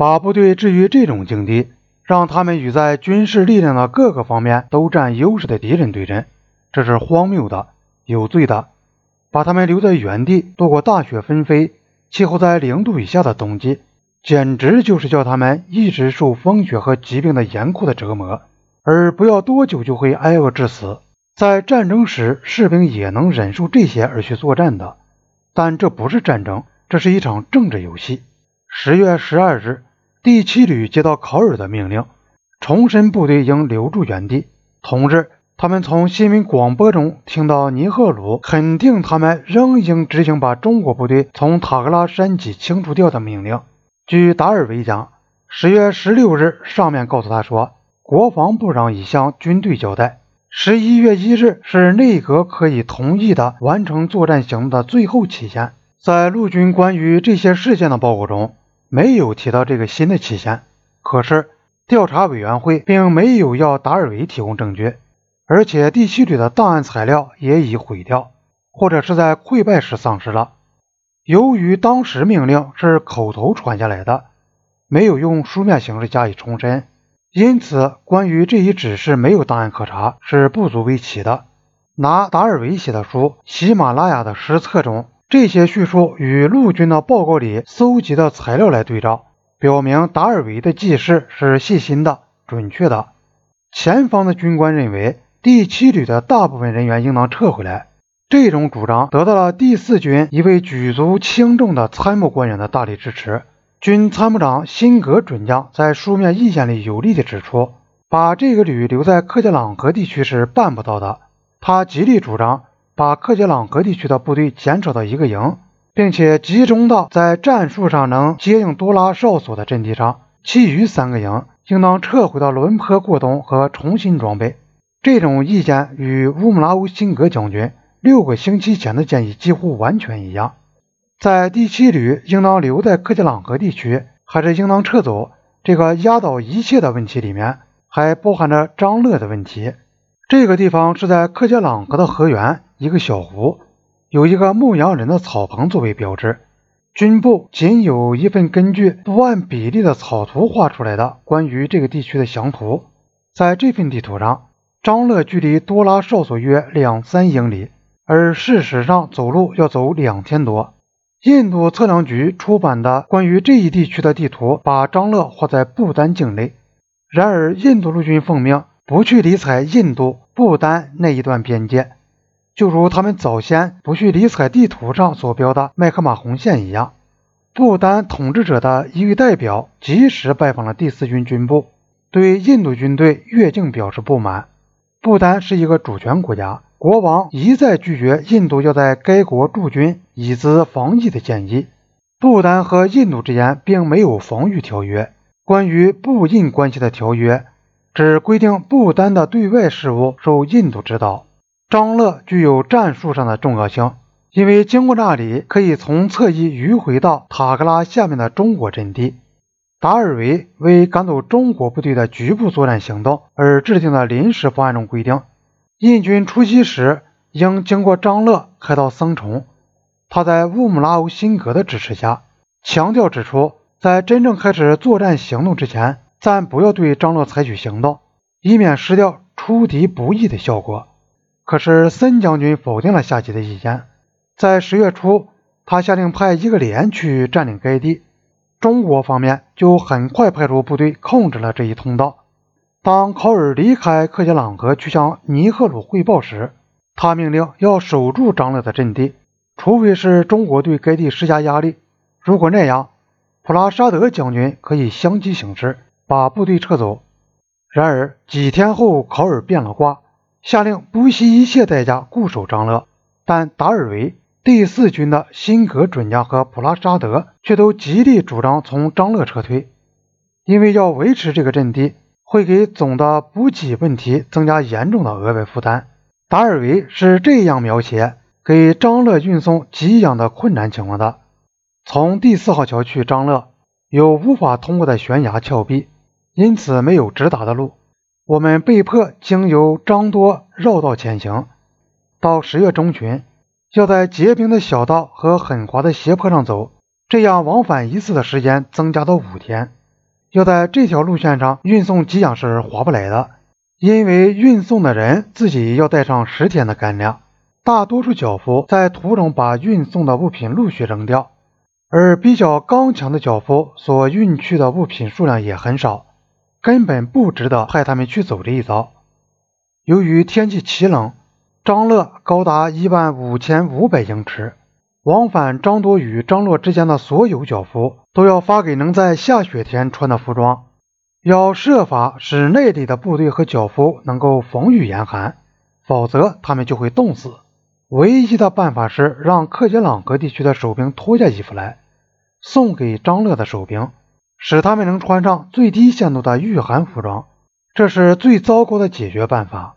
把部队置于这种境地，让他们与在军事力量的各个方面都占优势的敌人对阵，这是荒谬的、有罪的。把他们留在原地度过大雪纷飞、气候在零度以下的冬季，简直就是叫他们一直受风雪和疾病的严酷的折磨，而不要多久就会挨饿致死。在战争时，士兵也能忍受这些而去作战的，但这不是战争，这是一场政治游戏。十月十二日，第七旅接到考尔的命令，重申部队应留驻原地。同日。他们从新闻广播中听到尼赫鲁肯定他们仍应执行把中国部队从塔格拉山脊清除掉的命令。据达尔维讲，十月十六日上面告诉他说，国防部长已向军队交代，十一月一日是内阁可以同意的完成作战行动的最后期限。在陆军关于这些事件的报告中，没有提到这个新的期限。可是调查委员会并没有要达尔维提供证据。而且第七旅的档案材料也已毁掉，或者是在溃败时丧失了。由于当时命令是口头传下来的，没有用书面形式加以重申，因此关于这一指示没有档案可查是不足为奇的。拿达尔维写的书《喜马拉雅的实测》中这些叙述与陆军的报告里搜集的材料来对照，表明达尔维的记事是细心的、准确的。前方的军官认为。第七旅的大部分人员应当撤回来。这种主张得到了第四军一位举足轻重的参谋官员的大力支持。军参谋长辛格准将在书面意见里有力地指出，把这个旅留在克杰朗河地区是办不到的。他极力主张把克杰朗河地区的部队减少到一个营，并且集中到在战术上能接应多拉哨所的阵地上。其余三个营应当撤回到伦坡过冬和重新装备。这种意见与乌姆拉乌辛格将军六个星期前的建议几乎完全一样。在第七旅应当留在克杰朗河地区，还是应当撤走？这个压倒一切的问题里面，还包含着张乐的问题。这个地方是在克杰朗河的河源，一个小湖，有一个牧羊人的草棚作为标志。军部仅有一份根据不按比例的草图画出来的关于这个地区的详图，在这份地图上。张乐距离多拉哨所约两三英里，而事实上走路要走两天多。印度测量局出版的关于这一地区的地图，把张乐画在不丹境内。然而，印度陆军奉命不去理睬印度不丹那一段边界，就如他们早先不去理睬地图上所标的麦克马红线一样。不丹统治者的一位代表及时拜访了第四军军部，对印度军队越境表示不满。不丹是一个主权国家，国王一再拒绝印度要在该国驻军以资防疫的建议。不丹和印度之间并没有防御条约，关于不印关系的条约只规定不丹的对外事务受印度指导。张乐具有战术上的重要性，因为经过那里可以从侧翼迂回到塔格拉下面的中国阵地。达尔维为赶走中国部队的局部作战行动而制定的临时方案中规定，印军出击时应经过张乐开到僧崇。他在乌姆拉欧辛格的支持下，强调指出，在真正开始作战行动之前，暂不要对张乐采取行动，以免失掉出敌不意的效果。可是森将军否定了下级的意见，在十月初，他下令派一个连去占领该地。中国方面就很快派出部队控制了这一通道。当考尔离开克杰朗河去向尼赫鲁汇报时，他命令要守住张乐的阵地，除非是中国对该地施加压力。如果那样，普拉沙德将军可以相机行事，把部队撤走。然而几天后，考尔变了卦，下令不惜一切代价固守张乐，但达尔维。第四军的辛格准将和普拉沙德却都极力主张从张乐撤退，因为要维持这个阵地会给总的补给问题增加严重的额外负担。达尔维是这样描写给张乐运送给养的困难情况的：从第四号桥去张乐有无法通过的悬崖峭壁，因此没有直达的路，我们被迫经由张多绕道前行，到十月中旬。要在结冰的小道和很滑的斜坡上走，这样往返一次的时间增加到五天。要在这条路线上运送给养是划不来的，因为运送的人自己要带上十天的干粮。大多数脚夫在途中把运送的物品陆续扔掉，而比较刚强的脚夫所运去的物品数量也很少，根本不值得派他们去走这一遭。由于天气奇冷，张乐高达一万五千五百英尺，往返张多与张洛之间的所有脚夫都要发给能在下雪天穿的服装，要设法使内地的部队和脚夫能够防御严寒，否则他们就会冻死。唯一的办法是让克杰朗格地区的守兵脱下衣服来，送给张乐的守兵，使他们能穿上最低限度的御寒服装。这是最糟糕的解决办法。